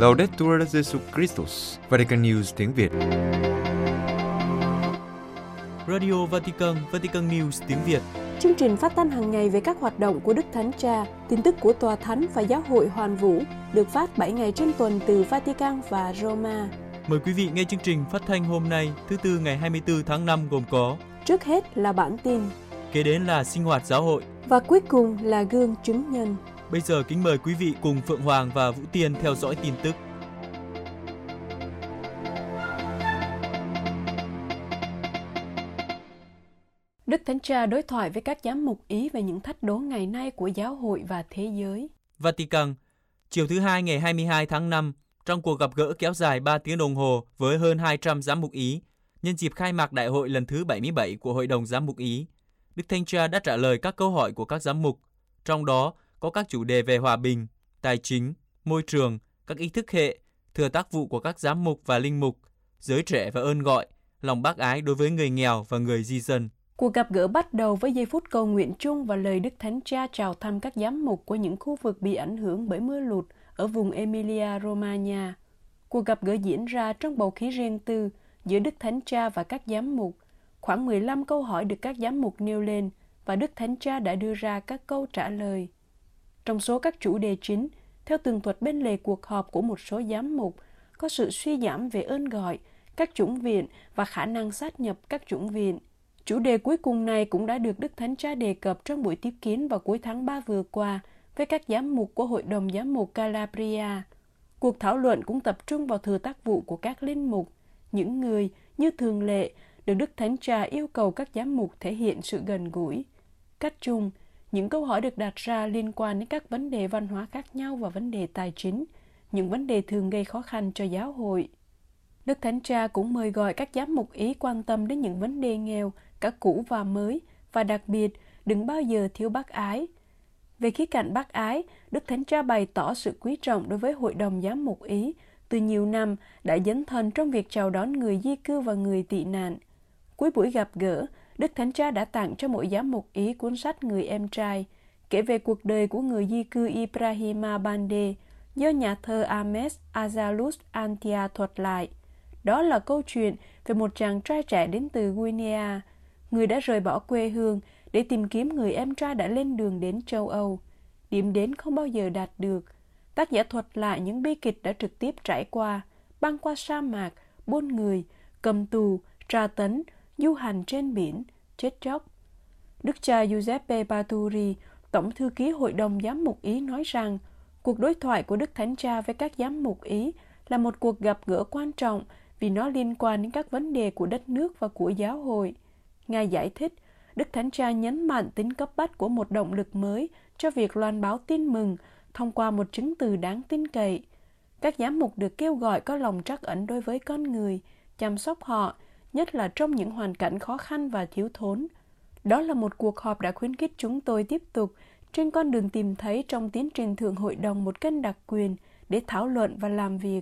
Laudetur Jesus Christus, Vatican News tiếng Việt. Radio Vatican, Vatican News tiếng Việt. Chương trình phát thanh hàng ngày về các hoạt động của Đức Thánh Cha, tin tức của Tòa Thánh và Giáo hội Hoàn Vũ được phát 7 ngày trên tuần từ Vatican và Roma. Mời quý vị nghe chương trình phát thanh hôm nay, thứ tư ngày 24 tháng 5 gồm có Trước hết là bản tin, kế đến là sinh hoạt giáo hội. và cuối cùng là gương chứng nhân. Bây giờ kính mời quý vị cùng Phượng Hoàng và Vũ Tiên theo dõi tin tức. Đức Thánh Cha đối thoại với các giám mục Ý về những thách đố ngày nay của giáo hội và thế giới. Vatican, chiều thứ hai ngày 22 tháng 5, trong cuộc gặp gỡ kéo dài 3 tiếng đồng hồ với hơn 200 giám mục Ý, nhân dịp khai mạc đại hội lần thứ 77 của Hội đồng Giám mục Ý, Đức Thanh Cha đã trả lời các câu hỏi của các giám mục, trong đó có các chủ đề về hòa bình, tài chính, môi trường, các ý thức hệ, thừa tác vụ của các giám mục và linh mục, giới trẻ và ơn gọi, lòng bác ái đối với người nghèo và người di dân. Cuộc gặp gỡ bắt đầu với giây phút cầu nguyện chung và lời Đức Thánh Cha chào thăm các giám mục của những khu vực bị ảnh hưởng bởi mưa lụt ở vùng Emilia Romagna. Cuộc gặp gỡ diễn ra trong bầu khí riêng tư giữa Đức Thánh Cha và các giám mục. Khoảng 15 câu hỏi được các giám mục nêu lên và Đức Thánh Cha đã đưa ra các câu trả lời. Trong số các chủ đề chính, theo tường thuật bên lề cuộc họp của một số giám mục, có sự suy giảm về ơn gọi, các chủng viện và khả năng sát nhập các chủng viện. Chủ đề cuối cùng này cũng đã được Đức Thánh Cha đề cập trong buổi tiếp kiến vào cuối tháng 3 vừa qua với các giám mục của Hội đồng Giám mục Calabria. Cuộc thảo luận cũng tập trung vào thừa tác vụ của các linh mục, những người, như thường lệ, được Đức Thánh Cha yêu cầu các giám mục thể hiện sự gần gũi. Cách chung, những câu hỏi được đặt ra liên quan đến các vấn đề văn hóa khác nhau và vấn đề tài chính, những vấn đề thường gây khó khăn cho giáo hội. Đức Thánh Cha cũng mời gọi các giám mục Ý quan tâm đến những vấn đề nghèo, cả cũ và mới, và đặc biệt đừng bao giờ thiếu bác ái. Về khía cạnh bác ái, Đức Thánh Cha bày tỏ sự quý trọng đối với Hội đồng Giám mục Ý, từ nhiều năm đã dấn thân trong việc chào đón người di cư và người tị nạn. Cuối buổi gặp gỡ, Đức Thánh Cha đã tặng cho mỗi giám mục Ý cuốn sách Người em trai, kể về cuộc đời của người di cư Ibrahima Bande do nhà thơ Ames Azalus Antia thuật lại. Đó là câu chuyện về một chàng trai trẻ đến từ Guinea, người đã rời bỏ quê hương để tìm kiếm người em trai đã lên đường đến châu Âu. Điểm đến không bao giờ đạt được. Tác giả thuật lại những bi kịch đã trực tiếp trải qua, băng qua sa mạc, buôn người, cầm tù, tra tấn, du hành trên biển, chết chóc. Đức cha Giuseppe Baturi, Tổng thư ký Hội đồng Giám mục Ý nói rằng, cuộc đối thoại của Đức Thánh Cha với các giám mục Ý là một cuộc gặp gỡ quan trọng vì nó liên quan đến các vấn đề của đất nước và của giáo hội. Ngài giải thích, Đức Thánh Cha nhấn mạnh tính cấp bách của một động lực mới cho việc loan báo tin mừng thông qua một chứng từ đáng tin cậy. Các giám mục được kêu gọi có lòng trắc ẩn đối với con người, chăm sóc họ, nhất là trong những hoàn cảnh khó khăn và thiếu thốn. Đó là một cuộc họp đã khuyến khích chúng tôi tiếp tục trên con đường tìm thấy trong tiến trình thượng hội đồng một kênh đặc quyền để thảo luận và làm việc.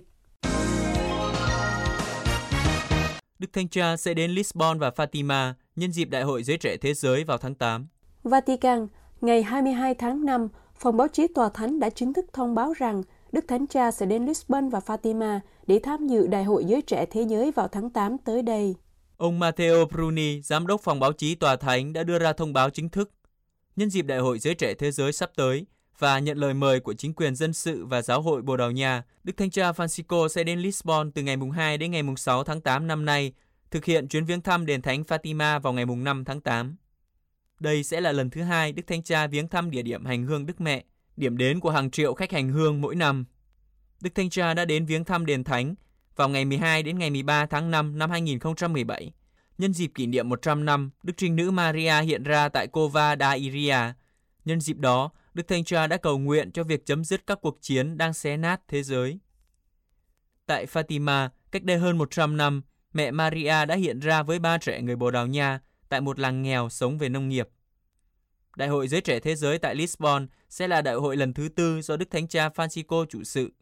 Đức Thanh Cha sẽ đến Lisbon và Fatima nhân dịp Đại hội Giới Trẻ Thế Giới vào tháng 8. Vatican, ngày 22 tháng 5, Phòng báo chí Tòa Thánh đã chính thức thông báo rằng Đức Thánh Cha sẽ đến Lisbon và Fatima để tham dự Đại hội Giới Trẻ Thế Giới vào tháng 8 tới đây. Ông Matteo Bruni, Giám đốc Phòng báo chí Tòa Thánh đã đưa ra thông báo chính thức. Nhân dịp Đại hội Giới Trẻ Thế Giới sắp tới và nhận lời mời của chính quyền dân sự và giáo hội Bồ Đào Nha, Đức Thánh Cha Francisco sẽ đến Lisbon từ ngày mùng 2 đến ngày mùng 6 tháng 8 năm nay, thực hiện chuyến viếng thăm đền thánh Fatima vào ngày mùng 5 tháng 8. Đây sẽ là lần thứ hai Đức Thánh Cha viếng thăm địa điểm hành hương Đức Mẹ, điểm đến của hàng triệu khách hành hương mỗi năm. Đức Thanh Cha đã đến viếng thăm đền thánh vào ngày 12 đến ngày 13 tháng 5 năm 2017, nhân dịp kỷ niệm 100 năm Đức Trinh Nữ Maria hiện ra tại Cova da Iria. Nhân dịp đó, Đức Thanh Cha đã cầu nguyện cho việc chấm dứt các cuộc chiến đang xé nát thế giới. Tại Fatima, cách đây hơn 100 năm, mẹ Maria đã hiện ra với ba trẻ người Bồ Đào Nha tại một làng nghèo sống về nông nghiệp. Đại hội Giới Trẻ Thế Giới tại Lisbon sẽ là đại hội lần thứ tư do Đức Thánh Cha Francisco chủ sự.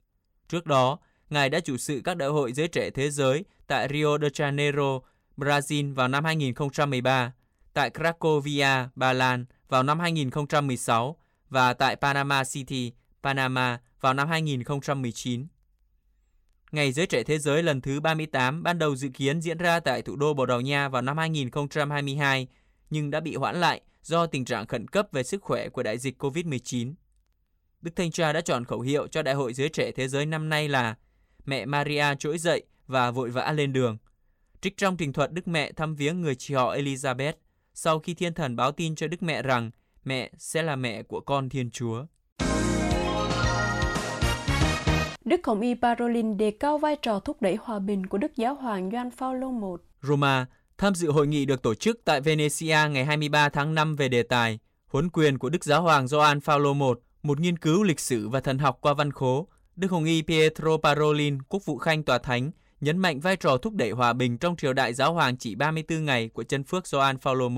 Trước đó, Ngài đã chủ sự các đại hội Giới Trẻ Thế Giới tại Rio de Janeiro, Brazil vào năm 2013, tại Cracovia, Ba Lan vào năm 2016 và tại Panama City, Panama vào năm 2019. Ngày Giới Trẻ Thế Giới lần thứ 38 ban đầu dự kiến diễn ra tại thủ đô Bồ Đào Nha vào năm 2022, nhưng đã bị hoãn lại do tình trạng khẩn cấp về sức khỏe của đại dịch COVID-19. Đức Thanh Tra đã chọn khẩu hiệu cho Đại hội Giới Trẻ Thế Giới năm nay là Mẹ Maria trỗi dậy và vội vã lên đường. Trích trong trình thuật Đức Mẹ thăm viếng người chị họ Elizabeth sau khi thiên thần báo tin cho Đức Mẹ rằng mẹ sẽ là mẹ của con Thiên Chúa. Đức Hồng Y Parolin đề cao vai trò thúc đẩy hòa bình của Đức Giáo hoàng Gioan Phaolô I. Roma tham dự hội nghị được tổ chức tại Venezia ngày 23 tháng 5 về đề tài Huấn quyền của Đức Giáo hoàng Gioan Phaolô I, một nghiên cứu lịch sử và thần học qua văn khố. Đức Hồng Y Pietro Parolin, quốc vụ khanh tòa thánh, nhấn mạnh vai trò thúc đẩy hòa bình trong triều đại giáo hoàng chỉ 34 ngày của chân phước Gioan Phaolô I.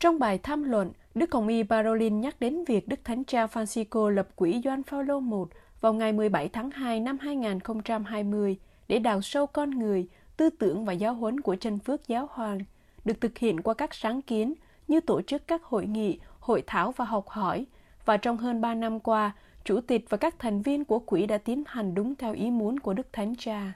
Trong bài tham luận, Đức Hồng Y Parolin nhắc đến việc Đức Thánh Cha Francisco lập quỹ Gioan Phaolô I vào ngày 17 tháng 2 năm 2020 để đào sâu con người, tư tưởng và giáo huấn của chân phước giáo hoàng, được thực hiện qua các sáng kiến như tổ chức các hội nghị, hội thảo và học hỏi. Và trong hơn 3 năm qua, Chủ tịch và các thành viên của quỹ đã tiến hành đúng theo ý muốn của Đức Thánh Cha.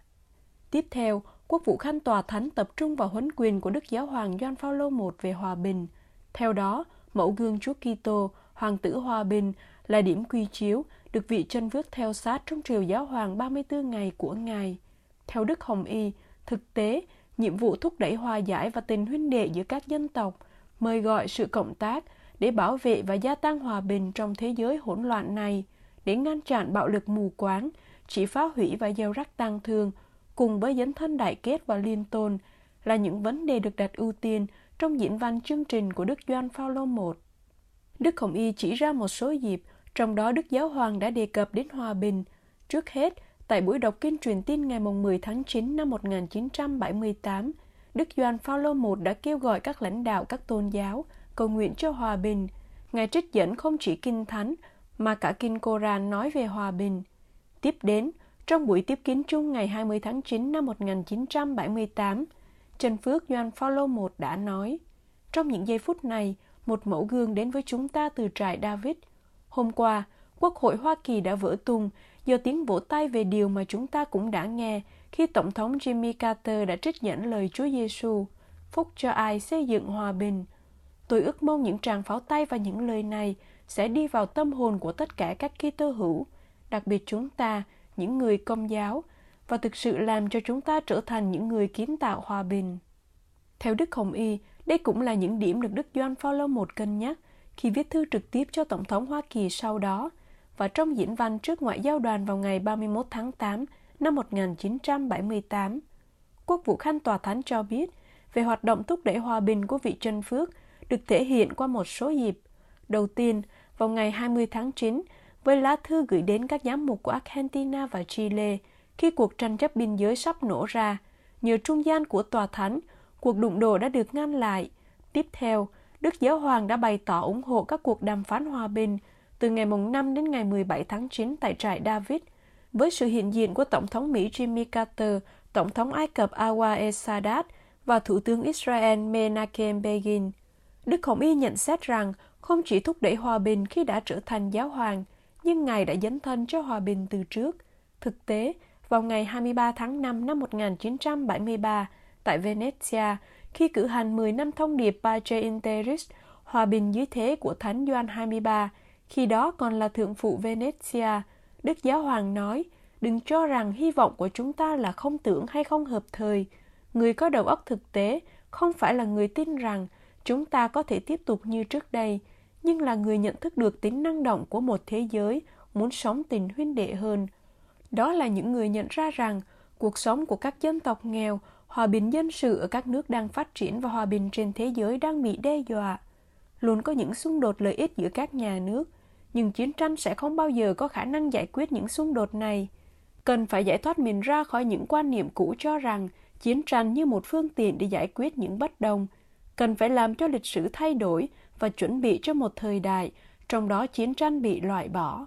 Tiếp theo, Quốc vụ Khanh Tòa Thánh tập trung vào huấn quyền của Đức Giáo hoàng Gioan Phaolô I về hòa bình. Theo đó, mẫu gương Chúa Kitô, Hoàng tử Hòa bình là điểm quy chiếu được vị chân vước theo sát trong triều giáo hoàng 34 ngày của Ngài. Theo Đức Hồng Y, thực tế, nhiệm vụ thúc đẩy hòa giải và tình huynh đệ giữa các dân tộc, mời gọi sự cộng tác để bảo vệ và gia tăng hòa bình trong thế giới hỗn loạn này, để ngăn chặn bạo lực mù quáng, chỉ phá hủy và gieo rắc tăng thương, cùng với dấn thân đại kết và liên tôn, là những vấn đề được đặt ưu tiên trong diễn văn chương trình của Đức Doan Phaolô I. Đức Hồng Y chỉ ra một số dịp trong đó Đức Giáo Hoàng đã đề cập đến hòa bình. Trước hết, tại buổi đọc kinh truyền tin ngày 10 tháng 9 năm 1978, Đức Doan Phaolô I đã kêu gọi các lãnh đạo các tôn giáo cầu nguyện cho hòa bình. Ngài trích dẫn không chỉ kinh thánh mà cả kinh Koran nói về hòa bình. Tiếp đến, trong buổi tiếp kiến chung ngày 20 tháng 9 năm 1978, Trần Phước Doan Phaolô I đã nói: Trong những giây phút này, một mẫu gương đến với chúng ta từ trại David – Hôm qua, Quốc hội Hoa Kỳ đã vỡ tung do tiếng vỗ tay về điều mà chúng ta cũng đã nghe khi Tổng thống Jimmy Carter đã trích dẫn lời Chúa Giêsu, phúc cho ai xây dựng hòa bình. Tôi ước mong những tràng pháo tay và những lời này sẽ đi vào tâm hồn của tất cả các Kitô hữu, đặc biệt chúng ta, những người công giáo, và thực sự làm cho chúng ta trở thành những người kiến tạo hòa bình. Theo Đức Hồng Y, đây cũng là những điểm được Đức Doan Phaolô một cân nhắc khi viết thư trực tiếp cho Tổng thống Hoa Kỳ sau đó và trong diễn văn trước ngoại giao đoàn vào ngày 31 tháng 8 năm 1978. Quốc vụ Khanh Tòa Thánh cho biết về hoạt động thúc đẩy hòa bình của vị chân phước được thể hiện qua một số dịp. Đầu tiên, vào ngày 20 tháng 9, với lá thư gửi đến các giám mục của Argentina và Chile khi cuộc tranh chấp biên giới sắp nổ ra. Nhờ trung gian của Tòa Thánh, cuộc đụng độ đã được ngăn lại. Tiếp theo, Đức Giáo Hoàng đã bày tỏ ủng hộ các cuộc đàm phán hòa bình từ ngày 5 đến ngày 17 tháng 9 tại trại David, với sự hiện diện của Tổng thống Mỹ Jimmy Carter, Tổng thống Ai Cập Anwar el-Sadat và Thủ tướng Israel Menachem Begin. Đức Hồng Y nhận xét rằng không chỉ thúc đẩy hòa bình khi đã trở thành giáo hoàng, nhưng Ngài đã dấn thân cho hòa bình từ trước. Thực tế, vào ngày 23 tháng 5 năm 1973, tại Venezia, khi cử hành 10 năm thông điệp Pace Interis, hòa bình dưới thế của Thánh Gioan 23, khi đó còn là thượng phụ Venezia, Đức Giáo Hoàng nói, đừng cho rằng hy vọng của chúng ta là không tưởng hay không hợp thời. Người có đầu óc thực tế không phải là người tin rằng chúng ta có thể tiếp tục như trước đây, nhưng là người nhận thức được tính năng động của một thế giới muốn sống tình huynh đệ hơn. Đó là những người nhận ra rằng cuộc sống của các dân tộc nghèo hòa bình dân sự ở các nước đang phát triển và hòa bình trên thế giới đang bị đe dọa. Luôn có những xung đột lợi ích giữa các nhà nước, nhưng chiến tranh sẽ không bao giờ có khả năng giải quyết những xung đột này. Cần phải giải thoát mình ra khỏi những quan niệm cũ cho rằng chiến tranh như một phương tiện để giải quyết những bất đồng. Cần phải làm cho lịch sử thay đổi và chuẩn bị cho một thời đại, trong đó chiến tranh bị loại bỏ.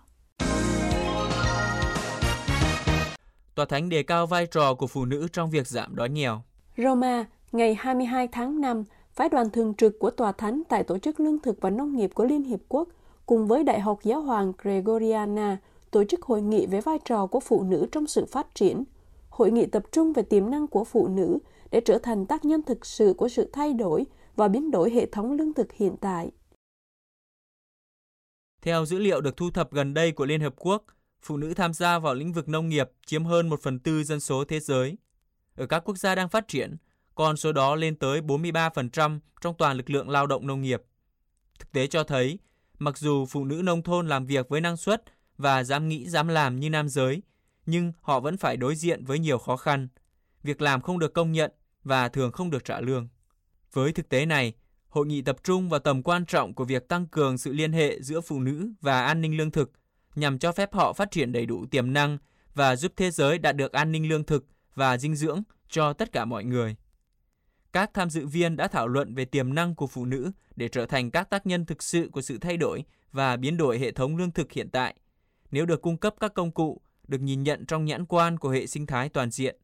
Tòa Thánh đề cao vai trò của phụ nữ trong việc giảm đói nghèo. Roma, ngày 22 tháng 5, phái đoàn thường trực của Tòa Thánh tại Tổ chức Lương thực và Nông nghiệp của Liên Hiệp Quốc cùng với Đại học Giáo hoàng Gregoriana tổ chức hội nghị về vai trò của phụ nữ trong sự phát triển. hội nghị tập trung về tiềm năng của phụ nữ để trở thành tác nhân thực sự của sự thay đổi và biến đổi hệ thống lương thực hiện tại. Theo dữ liệu được thu thập gần đây của Liên Hợp Quốc, phụ nữ tham gia vào lĩnh vực nông nghiệp chiếm hơn 1 phần tư dân số thế giới. Ở các quốc gia đang phát triển, con số đó lên tới 43% trong toàn lực lượng lao động nông nghiệp. Thực tế cho thấy, mặc dù phụ nữ nông thôn làm việc với năng suất và dám nghĩ dám làm như nam giới, nhưng họ vẫn phải đối diện với nhiều khó khăn. Việc làm không được công nhận và thường không được trả lương. Với thực tế này, hội nghị tập trung vào tầm quan trọng của việc tăng cường sự liên hệ giữa phụ nữ và an ninh lương thực nhằm cho phép họ phát triển đầy đủ tiềm năng và giúp thế giới đạt được an ninh lương thực và dinh dưỡng cho tất cả mọi người. Các tham dự viên đã thảo luận về tiềm năng của phụ nữ để trở thành các tác nhân thực sự của sự thay đổi và biến đổi hệ thống lương thực hiện tại, nếu được cung cấp các công cụ được nhìn nhận trong nhãn quan của hệ sinh thái toàn diện.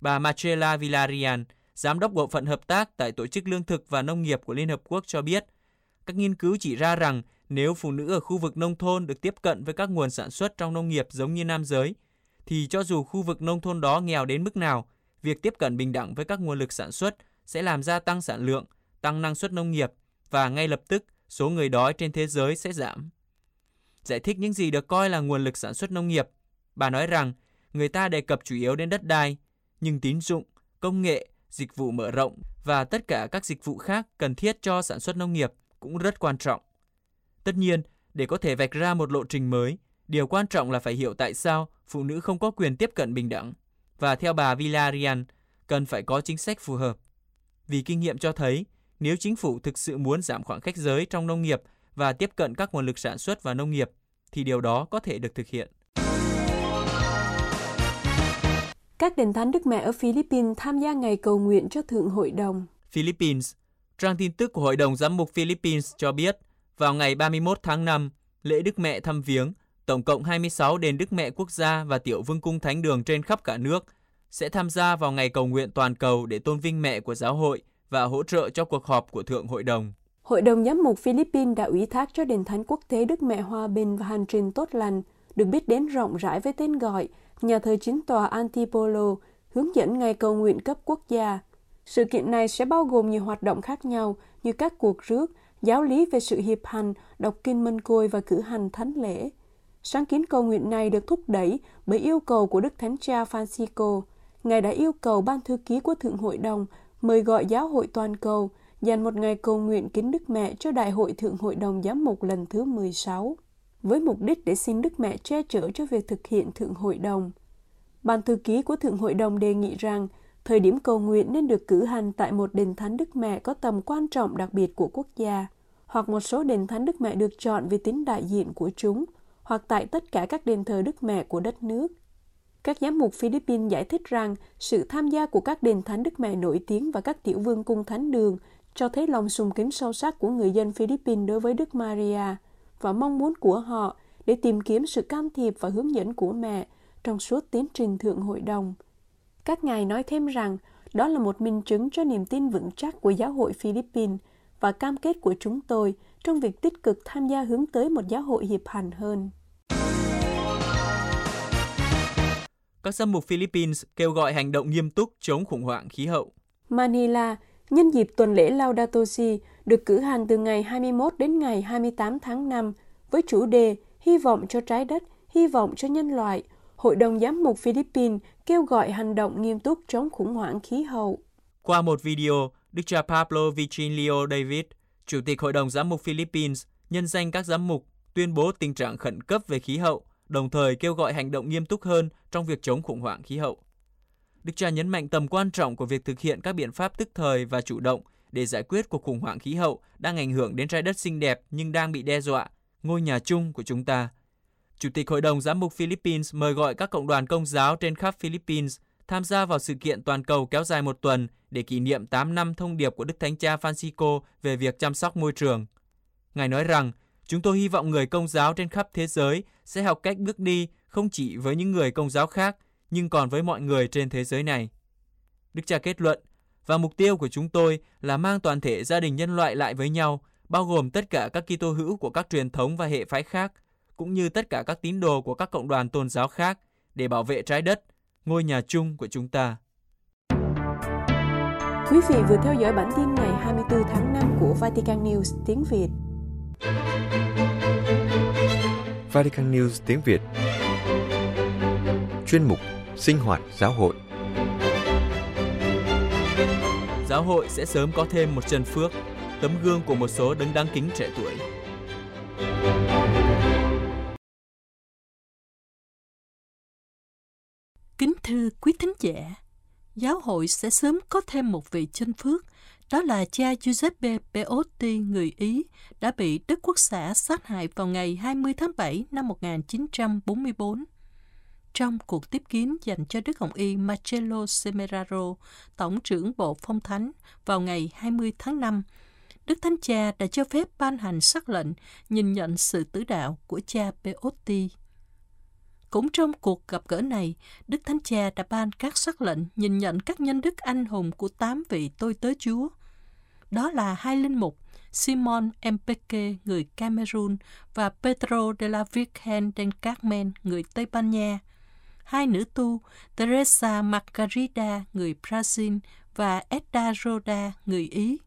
Bà Marcella Villarian, Giám đốc Bộ phận Hợp tác tại Tổ chức Lương thực và Nông nghiệp của Liên Hợp Quốc cho biết, các nghiên cứu chỉ ra rằng nếu phụ nữ ở khu vực nông thôn được tiếp cận với các nguồn sản xuất trong nông nghiệp giống như nam giới, thì cho dù khu vực nông thôn đó nghèo đến mức nào, việc tiếp cận bình đẳng với các nguồn lực sản xuất sẽ làm gia tăng sản lượng, tăng năng suất nông nghiệp và ngay lập tức số người đói trên thế giới sẽ giảm. Giải thích những gì được coi là nguồn lực sản xuất nông nghiệp, bà nói rằng người ta đề cập chủ yếu đến đất đai, nhưng tín dụng, công nghệ, dịch vụ mở rộng và tất cả các dịch vụ khác cần thiết cho sản xuất nông nghiệp cũng rất quan trọng. Tất nhiên, để có thể vạch ra một lộ trình mới, điều quan trọng là phải hiểu tại sao phụ nữ không có quyền tiếp cận bình đẳng. Và theo bà Villarian, cần phải có chính sách phù hợp. Vì kinh nghiệm cho thấy, nếu chính phủ thực sự muốn giảm khoảng cách giới trong nông nghiệp và tiếp cận các nguồn lực sản xuất và nông nghiệp, thì điều đó có thể được thực hiện. Các đền thánh Đức Mẹ ở Philippines tham gia ngày cầu nguyện cho Thượng Hội đồng. Philippines Trang tin tức của Hội đồng Giám mục Philippines cho biết, vào ngày 31 tháng 5, lễ Đức Mẹ thăm viếng, tổng cộng 26 đền Đức Mẹ quốc gia và tiểu vương cung thánh đường trên khắp cả nước sẽ tham gia vào ngày cầu nguyện toàn cầu để tôn vinh mẹ của giáo hội và hỗ trợ cho cuộc họp của Thượng Hội đồng. Hội đồng Giám mục Philippines đã ủy thác cho Đền Thánh Quốc tế Đức Mẹ Hòa Bình và Hành trình Tốt Lành, được biết đến rộng rãi với tên gọi Nhà thờ chính tòa Antipolo, hướng dẫn ngày cầu nguyện cấp quốc gia. Sự kiện này sẽ bao gồm nhiều hoạt động khác nhau như các cuộc rước, giáo lý về sự hiệp hành, đọc kinh mân côi và cử hành thánh lễ. Sáng kiến cầu nguyện này được thúc đẩy bởi yêu cầu của Đức Thánh Cha Francisco. Ngài đã yêu cầu ban thư ký của Thượng Hội đồng mời gọi giáo hội toàn cầu dành một ngày cầu nguyện kính Đức Mẹ cho Đại hội Thượng Hội đồng Giám mục lần thứ 16, với mục đích để xin Đức Mẹ che chở cho việc thực hiện Thượng Hội đồng. Ban thư ký của Thượng Hội đồng đề nghị rằng thời điểm cầu nguyện nên được cử hành tại một đền thánh Đức Mẹ có tầm quan trọng đặc biệt của quốc gia, hoặc một số đền thánh Đức Mẹ được chọn vì tính đại diện của chúng, hoặc tại tất cả các đền thờ Đức Mẹ của đất nước. Các giám mục Philippines giải thích rằng sự tham gia của các đền thánh Đức Mẹ nổi tiếng và các tiểu vương cung thánh đường cho thấy lòng sùng kính sâu sắc của người dân Philippines đối với Đức Maria và mong muốn của họ để tìm kiếm sự can thiệp và hướng dẫn của mẹ trong suốt tiến trình thượng hội đồng. Các ngài nói thêm rằng đó là một minh chứng cho niềm tin vững chắc của giáo hội Philippines và cam kết của chúng tôi trong việc tích cực tham gia hướng tới một giáo hội hiệp hành hơn. Các giám mục Philippines kêu gọi hành động nghiêm túc chống khủng hoảng khí hậu. Manila, nhân dịp tuần lễ Laudato Si được cử hành từ ngày 21 đến ngày 28 tháng 5 với chủ đề Hy vọng cho trái đất, hy vọng cho nhân loại, Hội đồng Giám mục Philippines kêu gọi hành động nghiêm túc chống khủng hoảng khí hậu. Qua một video, Đức cha Pablo Virgilio David, Chủ tịch Hội đồng Giám mục Philippines, nhân danh các giám mục tuyên bố tình trạng khẩn cấp về khí hậu, đồng thời kêu gọi hành động nghiêm túc hơn trong việc chống khủng hoảng khí hậu. Đức cha nhấn mạnh tầm quan trọng của việc thực hiện các biện pháp tức thời và chủ động để giải quyết cuộc khủng hoảng khí hậu đang ảnh hưởng đến trái đất xinh đẹp nhưng đang bị đe dọa, ngôi nhà chung của chúng ta. Chủ tịch Hội đồng Giám mục Philippines mời gọi các cộng đoàn công giáo trên khắp Philippines tham gia vào sự kiện toàn cầu kéo dài một tuần để kỷ niệm 8 năm thông điệp của Đức Thánh Cha Francisco về việc chăm sóc môi trường. Ngài nói rằng, chúng tôi hy vọng người công giáo trên khắp thế giới sẽ học cách bước đi không chỉ với những người công giáo khác, nhưng còn với mọi người trên thế giới này. Đức cha kết luận, và mục tiêu của chúng tôi là mang toàn thể gia đình nhân loại lại với nhau, bao gồm tất cả các Kitô hữu của các truyền thống và hệ phái khác, cũng như tất cả các tín đồ của các cộng đoàn tôn giáo khác để bảo vệ trái đất, ngôi nhà chung của chúng ta. Quý vị vừa theo dõi bản tin ngày 24 tháng 5 của Vatican News tiếng Việt. Vatican News tiếng Việt Chuyên mục Sinh hoạt giáo hội Giáo hội sẽ sớm có thêm một chân phước, tấm gương của một số đấng đáng kính trẻ tuổi. Kính thưa quý thính giả, giáo hội sẽ sớm có thêm một vị chân phước, đó là cha Giuseppe Peotti, người Ý, đã bị Đức Quốc xã sát hại vào ngày 20 tháng 7 năm 1944. Trong cuộc tiếp kiến dành cho Đức Hồng Y Marcello Semeraro, Tổng trưởng Bộ Phong Thánh, vào ngày 20 tháng 5, Đức Thánh Cha đã cho phép ban hành sắc lệnh nhìn nhận sự tử đạo của cha Peotti. Cũng trong cuộc gặp gỡ này, Đức Thánh Cha đã ban các sắc lệnh nhìn nhận các nhân đức anh hùng của tám vị tôi tớ Chúa. Đó là hai linh mục Simon Mbeke, người Cameroon, và Pedro de la Virgen del Carmen, người Tây Ban Nha. Hai nữ tu, Teresa Margarida, người Brazil, và Edda Roda, người Ý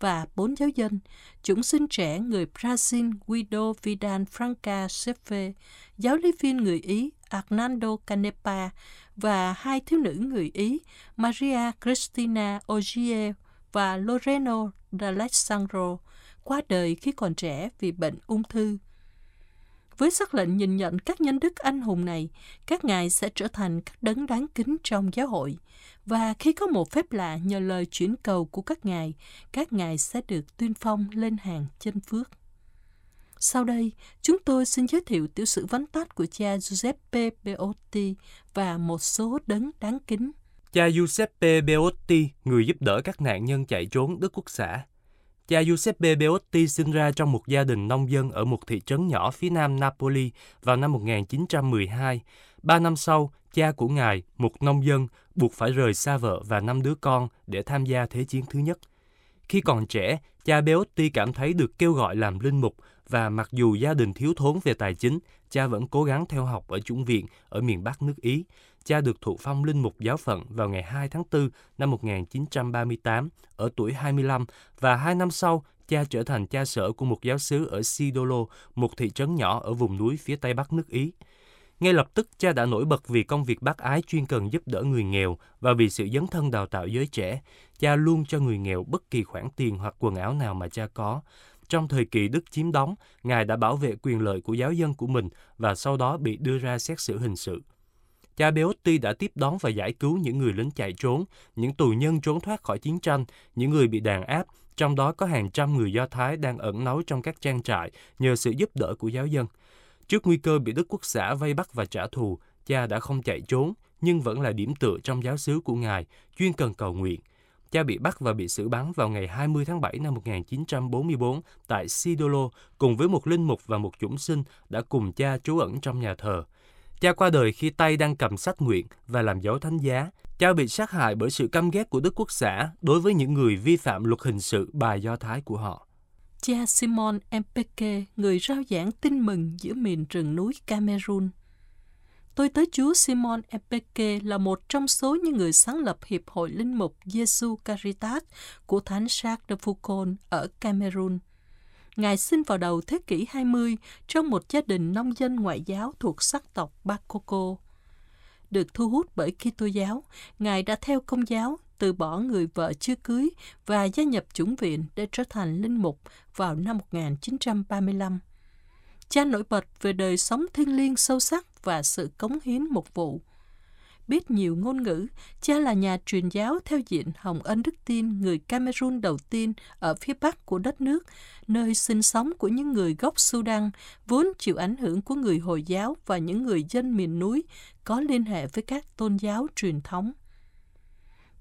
và bốn giáo dân, chúng sinh trẻ người Brazil Guido Vidal Franca Sefe, giáo lý viên người Ý Arnaldo Canepa và hai thiếu nữ người Ý Maria Cristina Ogier và Loreno d'Alessandro qua đời khi còn trẻ vì bệnh ung thư. Với sắc lệnh nhìn nhận các nhân đức anh hùng này, các ngài sẽ trở thành các đấng đáng kính trong giáo hội. Và khi có một phép lạ nhờ lời chuyển cầu của các ngài, các ngài sẽ được tuyên phong lên hàng chân phước. Sau đây, chúng tôi xin giới thiệu tiểu sử vắn tắt của cha Giuseppe Beotti và một số đấng đáng kính. Cha Giuseppe Beotti, người giúp đỡ các nạn nhân chạy trốn Đức Quốc xã. Cha Giuseppe Beotti sinh ra trong một gia đình nông dân ở một thị trấn nhỏ phía nam Napoli vào năm 1912. Ba năm sau, cha của ngài, một nông dân, buộc phải rời xa vợ và năm đứa con để tham gia Thế chiến thứ nhất. Khi còn trẻ, cha Beotti cảm thấy được kêu gọi làm linh mục và mặc dù gia đình thiếu thốn về tài chính, cha vẫn cố gắng theo học ở chủng viện ở miền Bắc nước Ý. Cha được thụ phong linh mục giáo phận vào ngày 2 tháng 4 năm 1938 ở tuổi 25 và hai năm sau, cha trở thành cha sở của một giáo sứ ở Sidolo, một thị trấn nhỏ ở vùng núi phía tây bắc nước Ý. Ngay lập tức, cha đã nổi bật vì công việc bác ái chuyên cần giúp đỡ người nghèo và vì sự dấn thân đào tạo giới trẻ. Cha luôn cho người nghèo bất kỳ khoản tiền hoặc quần áo nào mà cha có. Trong thời kỳ Đức chiếm đóng, Ngài đã bảo vệ quyền lợi của giáo dân của mình và sau đó bị đưa ra xét xử hình sự. Cha Beotti đã tiếp đón và giải cứu những người lính chạy trốn, những tù nhân trốn thoát khỏi chiến tranh, những người bị đàn áp, trong đó có hàng trăm người Do Thái đang ẩn náu trong các trang trại nhờ sự giúp đỡ của giáo dân. Trước nguy cơ bị Đức Quốc xã vây bắt và trả thù, cha đã không chạy trốn, nhưng vẫn là điểm tựa trong giáo xứ của Ngài, chuyên cần cầu nguyện. Cha bị bắt và bị xử bắn vào ngày 20 tháng 7 năm 1944 tại Sidolo cùng với một linh mục và một chủng sinh đã cùng cha trú ẩn trong nhà thờ. Cha qua đời khi tay đang cầm sách nguyện và làm dấu thánh giá. Cha bị sát hại bởi sự căm ghét của Đức Quốc xã đối với những người vi phạm luật hình sự bài Do Thái của họ. Cha Simon Mpeke, người rao giảng tin mừng giữa miền rừng núi Cameroon. Tôi tới Chúa Simon Epeke là một trong số những người sáng lập Hiệp hội Linh mục Jesu Caritas của Thánh Jacques de Foucault ở Cameroon. Ngài sinh vào đầu thế kỷ 20 trong một gia đình nông dân ngoại giáo thuộc sắc tộc Bakoko. Được thu hút bởi Kitô giáo, Ngài đã theo công giáo, từ bỏ người vợ chưa cưới và gia nhập chủng viện để trở thành linh mục vào năm 1935. Cha nổi bật về đời sống thiêng liêng sâu sắc và sự cống hiến mục vụ. Biết nhiều ngôn ngữ, cha là nhà truyền giáo theo diện Hồng Ân Đức Tin, người Cameroon đầu tiên ở phía bắc của đất nước, nơi sinh sống của những người gốc Sudan, vốn chịu ảnh hưởng của người Hồi giáo và những người dân miền núi có liên hệ với các tôn giáo truyền thống.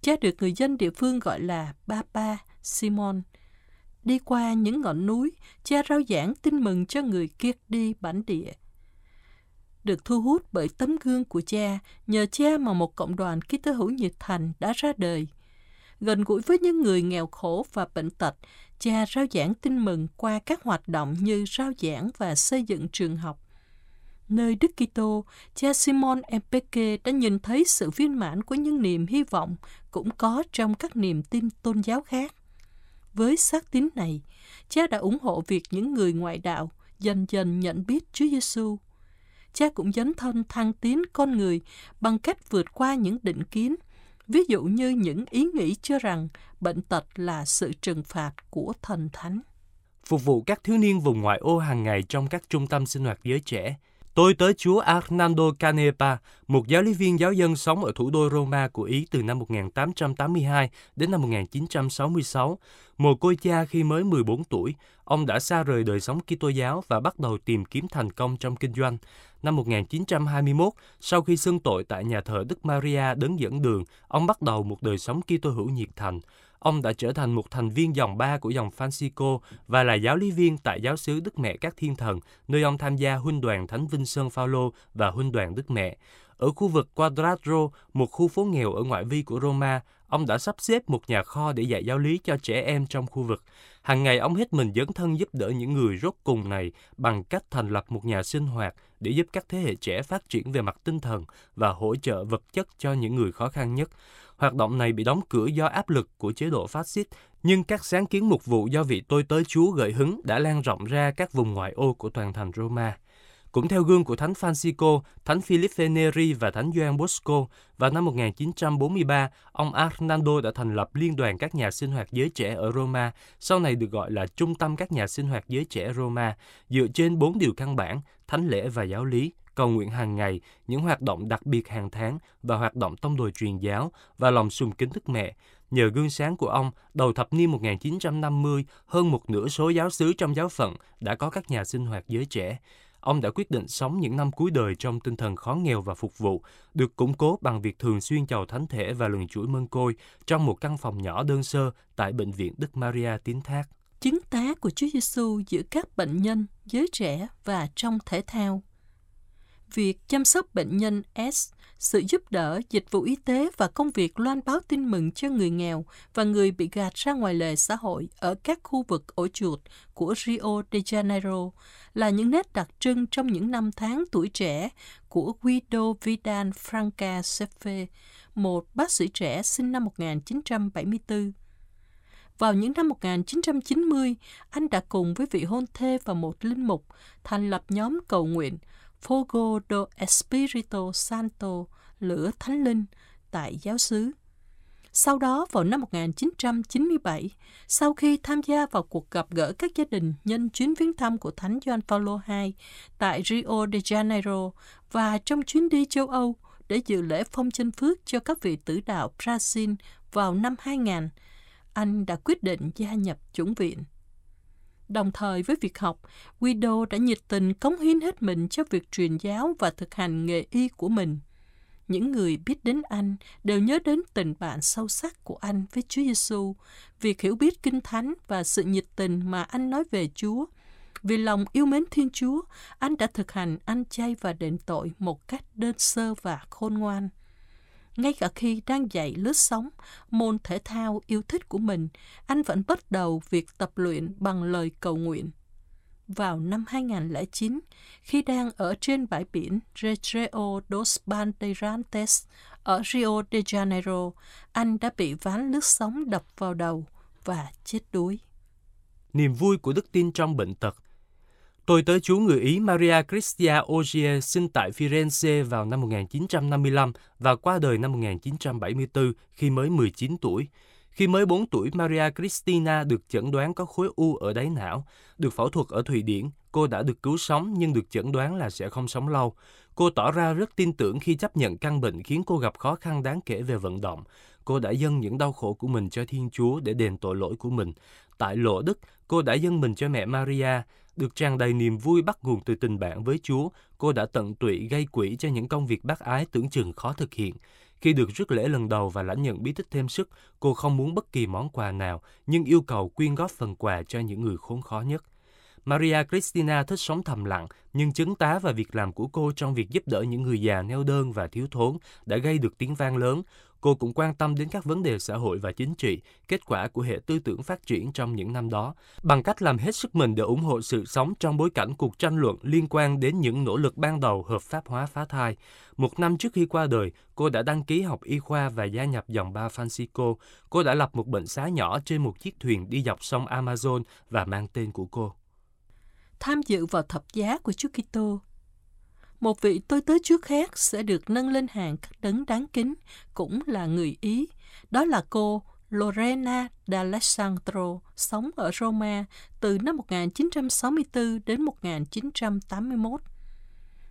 Cha được người dân địa phương gọi là Papa Simon. Đi qua những ngọn núi, cha rao giảng tin mừng cho người kiết đi bản địa. Được thu hút bởi tấm gương của cha, nhờ cha mà một cộng đoàn ký tơ hữu nhiệt thành đã ra đời. Gần gũi với những người nghèo khổ và bệnh tật, cha rao giảng tin mừng qua các hoạt động như rao giảng và xây dựng trường học. nơi Đức Kitô, cha Simon Empeke đã nhìn thấy sự viên mãn của những niềm hy vọng cũng có trong các niềm tin tôn giáo khác. Với xác tín này, cha đã ủng hộ việc những người ngoại đạo dần dần nhận biết Chúa Giêsu. Cha cũng dấn thân thăng tiến con người bằng cách vượt qua những định kiến, ví dụ như những ý nghĩ cho rằng bệnh tật là sự trừng phạt của thần thánh. Phục vụ các thiếu niên vùng ngoại ô hàng ngày trong các trung tâm sinh hoạt giới trẻ, Tôi tới Chúa Arnaldo Canepa, một giáo lý viên giáo dân sống ở thủ đô Roma của Ý từ năm 1882 đến năm 1966. Một cô cha khi mới 14 tuổi, ông đã xa rời đời sống Kitô giáo và bắt đầu tìm kiếm thành công trong kinh doanh. Năm 1921, sau khi xưng tội tại nhà thờ Đức Maria đấng dẫn đường, ông bắt đầu một đời sống Kitô hữu nhiệt thành. Ông đã trở thành một thành viên dòng ba của dòng Francisco và là giáo lý viên tại giáo xứ Đức Mẹ Các Thiên Thần, nơi ông tham gia huynh đoàn Thánh Vinh Sơn Phaolô và huynh đoàn Đức Mẹ. Ở khu vực Quadratro, một khu phố nghèo ở ngoại vi của Roma, ông đã sắp xếp một nhà kho để dạy giáo lý cho trẻ em trong khu vực. Hàng ngày ông hết mình dấn thân giúp đỡ những người rốt cùng này bằng cách thành lập một nhà sinh hoạt để giúp các thế hệ trẻ phát triển về mặt tinh thần và hỗ trợ vật chất cho những người khó khăn nhất. Hoạt động này bị đóng cửa do áp lực của chế độ phát xít, nhưng các sáng kiến mục vụ do vị tôi tới Chúa gợi hứng đã lan rộng ra các vùng ngoại ô của toàn thành Roma. Cũng theo gương của Thánh Francisco, Thánh Philip Neri và Thánh Gioan Bosco, vào năm 1943, ông Arnaldo đã thành lập Liên đoàn các nhà sinh hoạt giới trẻ ở Roma, sau này được gọi là Trung tâm các nhà sinh hoạt giới trẻ Roma, dựa trên bốn điều căn bản, thánh lễ và giáo lý, cầu nguyện hàng ngày, những hoạt động đặc biệt hàng tháng và hoạt động tông đồ truyền giáo và lòng sùng kính Đức Mẹ. Nhờ gương sáng của ông, đầu thập niên 1950, hơn một nửa số giáo sứ trong giáo phận đã có các nhà sinh hoạt giới trẻ. Ông đã quyết định sống những năm cuối đời trong tinh thần khó nghèo và phục vụ, được củng cố bằng việc thường xuyên chầu thánh thể và lần chuỗi mân côi trong một căn phòng nhỏ đơn sơ tại Bệnh viện Đức Maria Tín Thác. Chứng tá của Chúa Giêsu giữa các bệnh nhân, giới trẻ và trong thể thao việc chăm sóc bệnh nhân S, sự giúp đỡ, dịch vụ y tế và công việc loan báo tin mừng cho người nghèo và người bị gạt ra ngoài lề xã hội ở các khu vực ổ chuột của Rio de Janeiro là những nét đặc trưng trong những năm tháng tuổi trẻ của Guido Vidal Franca Sefe, một bác sĩ trẻ sinh năm 1974. Vào những năm 1990, anh đã cùng với vị hôn thê và một linh mục thành lập nhóm cầu nguyện Fogo do Espírito Santo, lửa thánh linh, tại giáo xứ. Sau đó, vào năm 1997, sau khi tham gia vào cuộc gặp gỡ các gia đình nhân chuyến viếng thăm của Thánh Gioan Paulo II tại Rio de Janeiro và trong chuyến đi châu Âu để dự lễ phong chân phước cho các vị tử đạo Brazil vào năm 2000, anh đã quyết định gia nhập chủng viện. Đồng thời với việc học, Guido đã nhiệt tình cống hiến hết mình cho việc truyền giáo và thực hành nghề y của mình. Những người biết đến anh đều nhớ đến tình bạn sâu sắc của anh với Chúa Giêsu, việc hiểu biết kinh thánh và sự nhiệt tình mà anh nói về Chúa. Vì lòng yêu mến Thiên Chúa, anh đã thực hành ăn chay và đền tội một cách đơn sơ và khôn ngoan. Ngay cả khi đang dạy lướt sóng, môn thể thao yêu thích của mình, anh vẫn bắt đầu việc tập luyện bằng lời cầu nguyện. Vào năm 2009, khi đang ở trên bãi biển Recreo dos Bandeirantes ở Rio de Janeiro, anh đã bị ván lướt sóng đập vào đầu và chết đuối. Niềm vui của đức tin trong bệnh tật Tôi tới chú người Ý Maria Cristia Ogier sinh tại Firenze vào năm 1955 và qua đời năm 1974 khi mới 19 tuổi. Khi mới 4 tuổi, Maria Cristina được chẩn đoán có khối u ở đáy não. Được phẫu thuật ở Thụy Điển, cô đã được cứu sống nhưng được chẩn đoán là sẽ không sống lâu. Cô tỏ ra rất tin tưởng khi chấp nhận căn bệnh khiến cô gặp khó khăn đáng kể về vận động. Cô đã dâng những đau khổ của mình cho Thiên Chúa để đền tội lỗi của mình. Tại Lộ Đức, cô đã dâng mình cho mẹ Maria. Được tràn đầy niềm vui bắt nguồn từ tình bạn với Chúa, cô đã tận tụy gây quỹ cho những công việc bác ái tưởng chừng khó thực hiện. Khi được rước lễ lần đầu và lãnh nhận bí tích thêm sức, cô không muốn bất kỳ món quà nào, nhưng yêu cầu quyên góp phần quà cho những người khốn khó nhất. Maria Cristina thích sống thầm lặng, nhưng chứng tá và việc làm của cô trong việc giúp đỡ những người già neo đơn và thiếu thốn đã gây được tiếng vang lớn. Cô cũng quan tâm đến các vấn đề xã hội và chính trị, kết quả của hệ tư tưởng phát triển trong những năm đó, bằng cách làm hết sức mình để ủng hộ sự sống trong bối cảnh cuộc tranh luận liên quan đến những nỗ lực ban đầu hợp pháp hóa phá thai. Một năm trước khi qua đời, cô đã đăng ký học y khoa và gia nhập dòng ba Francisco. Cô đã lập một bệnh xá nhỏ trên một chiếc thuyền đi dọc sông Amazon và mang tên của cô. Tham dự vào thập giá của Chúa Kitô một vị tôi tới trước khác sẽ được nâng lên hàng các đấng đáng kính, cũng là người Ý. Đó là cô Lorena d'Alessandro, sống ở Roma từ năm 1964 đến 1981.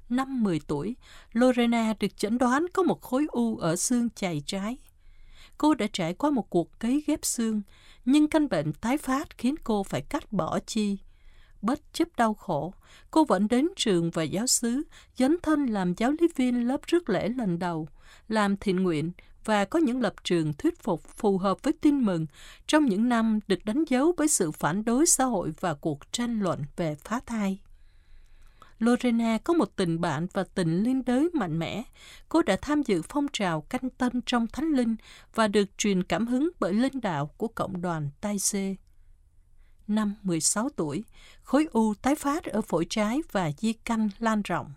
Năm 10 tuổi, Lorena được chẩn đoán có một khối u ở xương chày trái. Cô đã trải qua một cuộc cấy ghép xương, nhưng căn bệnh tái phát khiến cô phải cắt bỏ chi bất chấp đau khổ, cô vẫn đến trường và giáo xứ, dấn thân làm giáo lý viên lớp rước lễ lần đầu, làm thiện nguyện và có những lập trường thuyết phục phù hợp với tin mừng trong những năm được đánh dấu với sự phản đối xã hội và cuộc tranh luận về phá thai. Lorena có một tình bạn và tình liên đới mạnh mẽ. Cô đã tham dự phong trào canh tân trong Thánh Linh và được truyền cảm hứng bởi linh đạo của cộng đoàn Tai Xê năm 16 tuổi, khối u tái phát ở phổi trái và di căn lan rộng.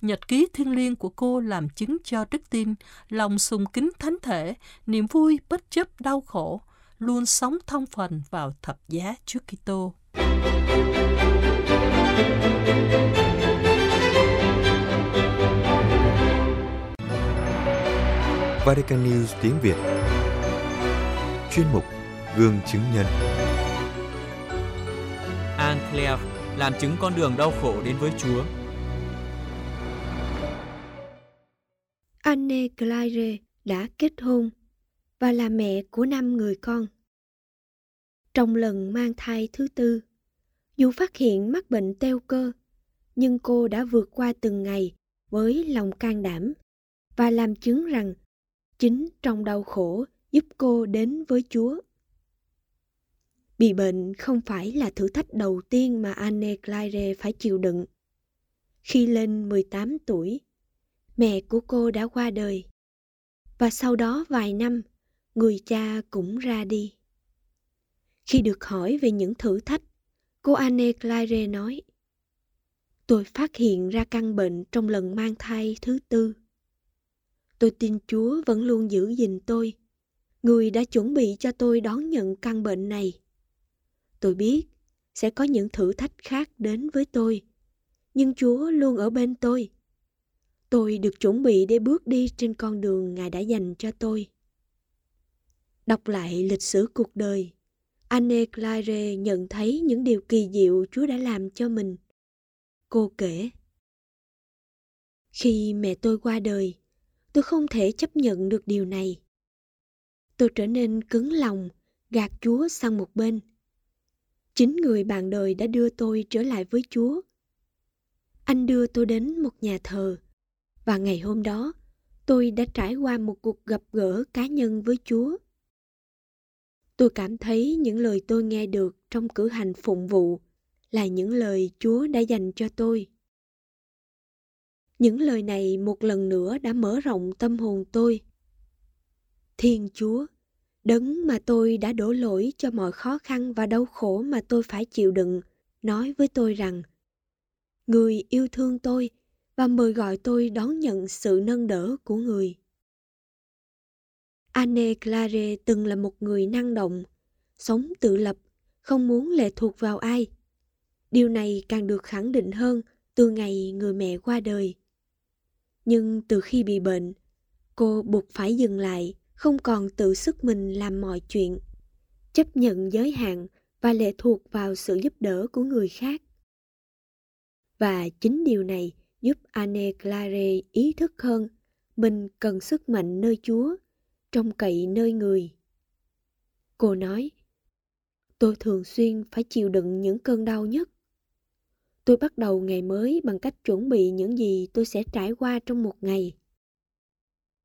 Nhật ký thiêng liêng của cô làm chứng cho đức tin, lòng sùng kính thánh thể, niềm vui bất chấp đau khổ, luôn sống thông phần vào thập giá Chúa Kitô. Vatican News tiếng Việt Chuyên mục Gương chứng nhân Bethlehem làm chứng con đường đau khổ đến với Chúa. Anne Claire đã kết hôn và là mẹ của năm người con. Trong lần mang thai thứ tư, dù phát hiện mắc bệnh teo cơ, nhưng cô đã vượt qua từng ngày với lòng can đảm và làm chứng rằng chính trong đau khổ giúp cô đến với Chúa. Bị bệnh không phải là thử thách đầu tiên mà Anne Claire phải chịu đựng. Khi lên 18 tuổi, mẹ của cô đã qua đời. Và sau đó vài năm, người cha cũng ra đi. Khi được hỏi về những thử thách, cô Anne Claire nói Tôi phát hiện ra căn bệnh trong lần mang thai thứ tư. Tôi tin Chúa vẫn luôn giữ gìn tôi. Người đã chuẩn bị cho tôi đón nhận căn bệnh này. Tôi biết sẽ có những thử thách khác đến với tôi, nhưng Chúa luôn ở bên tôi. Tôi được chuẩn bị để bước đi trên con đường Ngài đã dành cho tôi. Đọc lại lịch sử cuộc đời, Anne Claire nhận thấy những điều kỳ diệu Chúa đã làm cho mình. Cô kể, Khi mẹ tôi qua đời, tôi không thể chấp nhận được điều này. Tôi trở nên cứng lòng, gạt Chúa sang một bên – chính người bạn đời đã đưa tôi trở lại với Chúa. Anh đưa tôi đến một nhà thờ và ngày hôm đó tôi đã trải qua một cuộc gặp gỡ cá nhân với Chúa. Tôi cảm thấy những lời tôi nghe được trong cử hành phụng vụ là những lời Chúa đã dành cho tôi. Những lời này một lần nữa đã mở rộng tâm hồn tôi. Thiên Chúa, Đấng mà tôi đã đổ lỗi cho mọi khó khăn và đau khổ mà tôi phải chịu đựng, nói với tôi rằng Người yêu thương tôi và mời gọi tôi đón nhận sự nâng đỡ của người. Anne Clare từng là một người năng động, sống tự lập, không muốn lệ thuộc vào ai. Điều này càng được khẳng định hơn từ ngày người mẹ qua đời. Nhưng từ khi bị bệnh, cô buộc phải dừng lại không còn tự sức mình làm mọi chuyện chấp nhận giới hạn và lệ thuộc vào sự giúp đỡ của người khác và chính điều này giúp Anne Clare ý thức hơn mình cần sức mạnh nơi Chúa, trông cậy nơi người. Cô nói, tôi thường xuyên phải chịu đựng những cơn đau nhất. Tôi bắt đầu ngày mới bằng cách chuẩn bị những gì tôi sẽ trải qua trong một ngày.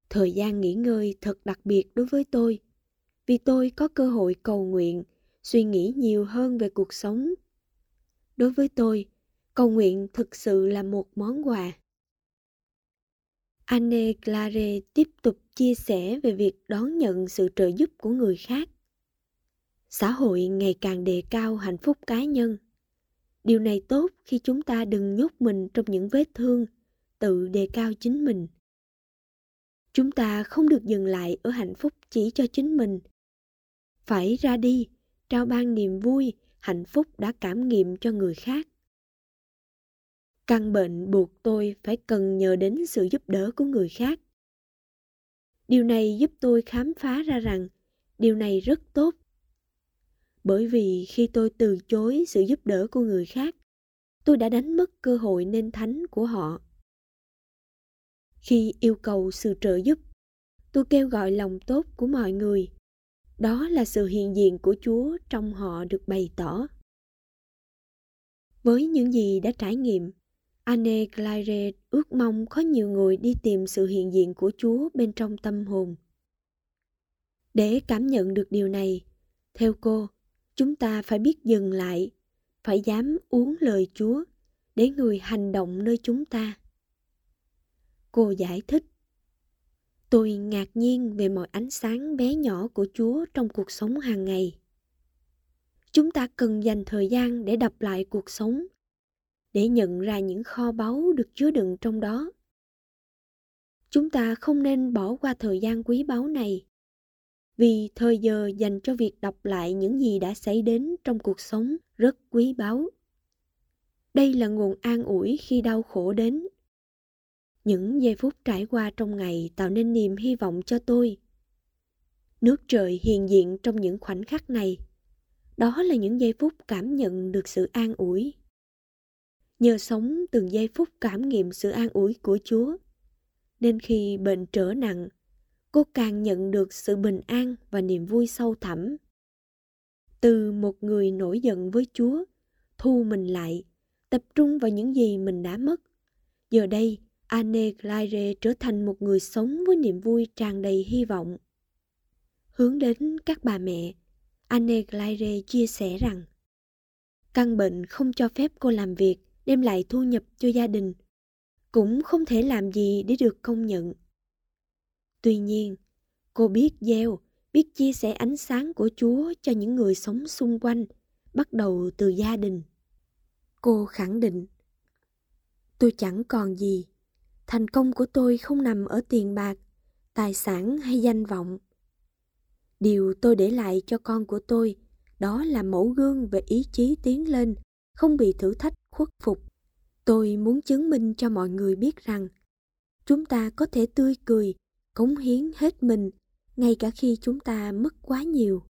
Thời gian nghỉ ngơi thật đặc biệt đối với tôi, vì tôi có cơ hội cầu nguyện, suy nghĩ nhiều hơn về cuộc sống. Đối với tôi, cầu nguyện thực sự là một món quà. Anne Clare tiếp tục chia sẻ về việc đón nhận sự trợ giúp của người khác. Xã hội ngày càng đề cao hạnh phúc cá nhân. Điều này tốt khi chúng ta đừng nhốt mình trong những vết thương, tự đề cao chính mình. Chúng ta không được dừng lại ở hạnh phúc chỉ cho chính mình. Phải ra đi, trao ban niềm vui, hạnh phúc đã cảm nghiệm cho người khác. Căn bệnh buộc tôi phải cần nhờ đến sự giúp đỡ của người khác. Điều này giúp tôi khám phá ra rằng điều này rất tốt. Bởi vì khi tôi từ chối sự giúp đỡ của người khác, tôi đã đánh mất cơ hội nên thánh của họ. Khi yêu cầu sự trợ giúp, tôi kêu gọi lòng tốt của mọi người. Đó là sự hiện diện của Chúa trong họ được bày tỏ. Với những gì đã trải nghiệm, Anne Claire ước mong có nhiều người đi tìm sự hiện diện của Chúa bên trong tâm hồn. Để cảm nhận được điều này, theo cô, chúng ta phải biết dừng lại, phải dám uống lời Chúa để người hành động nơi chúng ta. Cô giải thích. Tôi ngạc nhiên về mọi ánh sáng bé nhỏ của Chúa trong cuộc sống hàng ngày. Chúng ta cần dành thời gian để đập lại cuộc sống để nhận ra những kho báu được chứa đựng trong đó. Chúng ta không nên bỏ qua thời gian quý báu này, vì thời giờ dành cho việc đọc lại những gì đã xảy đến trong cuộc sống rất quý báu. Đây là nguồn an ủi khi đau khổ đến. Những giây phút trải qua trong ngày tạo nên niềm hy vọng cho tôi. Nước trời hiện diện trong những khoảnh khắc này. Đó là những giây phút cảm nhận được sự an ủi nhờ sống từng giây phút cảm nghiệm sự an ủi của Chúa. Nên khi bệnh trở nặng, cô càng nhận được sự bình an và niềm vui sâu thẳm. Từ một người nổi giận với Chúa, thu mình lại, tập trung vào những gì mình đã mất. Giờ đây, Anne Claire trở thành một người sống với niềm vui tràn đầy hy vọng. Hướng đến các bà mẹ, Anne Claire chia sẻ rằng căn bệnh không cho phép cô làm việc đem lại thu nhập cho gia đình, cũng không thể làm gì để được công nhận. Tuy nhiên, cô biết gieo, biết chia sẻ ánh sáng của Chúa cho những người sống xung quanh, bắt đầu từ gia đình. Cô khẳng định, tôi chẳng còn gì. Thành công của tôi không nằm ở tiền bạc, tài sản hay danh vọng. Điều tôi để lại cho con của tôi đó là mẫu gương về ý chí tiến lên, không bị thử thách khuất phục. Tôi muốn chứng minh cho mọi người biết rằng chúng ta có thể tươi cười, cống hiến hết mình ngay cả khi chúng ta mất quá nhiều.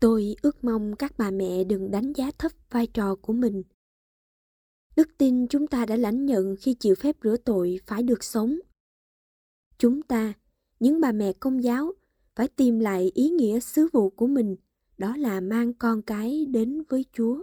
Tôi ước mong các bà mẹ đừng đánh giá thấp vai trò của mình. Đức tin chúng ta đã lãnh nhận khi chịu phép rửa tội phải được sống. Chúng ta, những bà mẹ công giáo, phải tìm lại ý nghĩa sứ vụ của mình, đó là mang con cái đến với Chúa.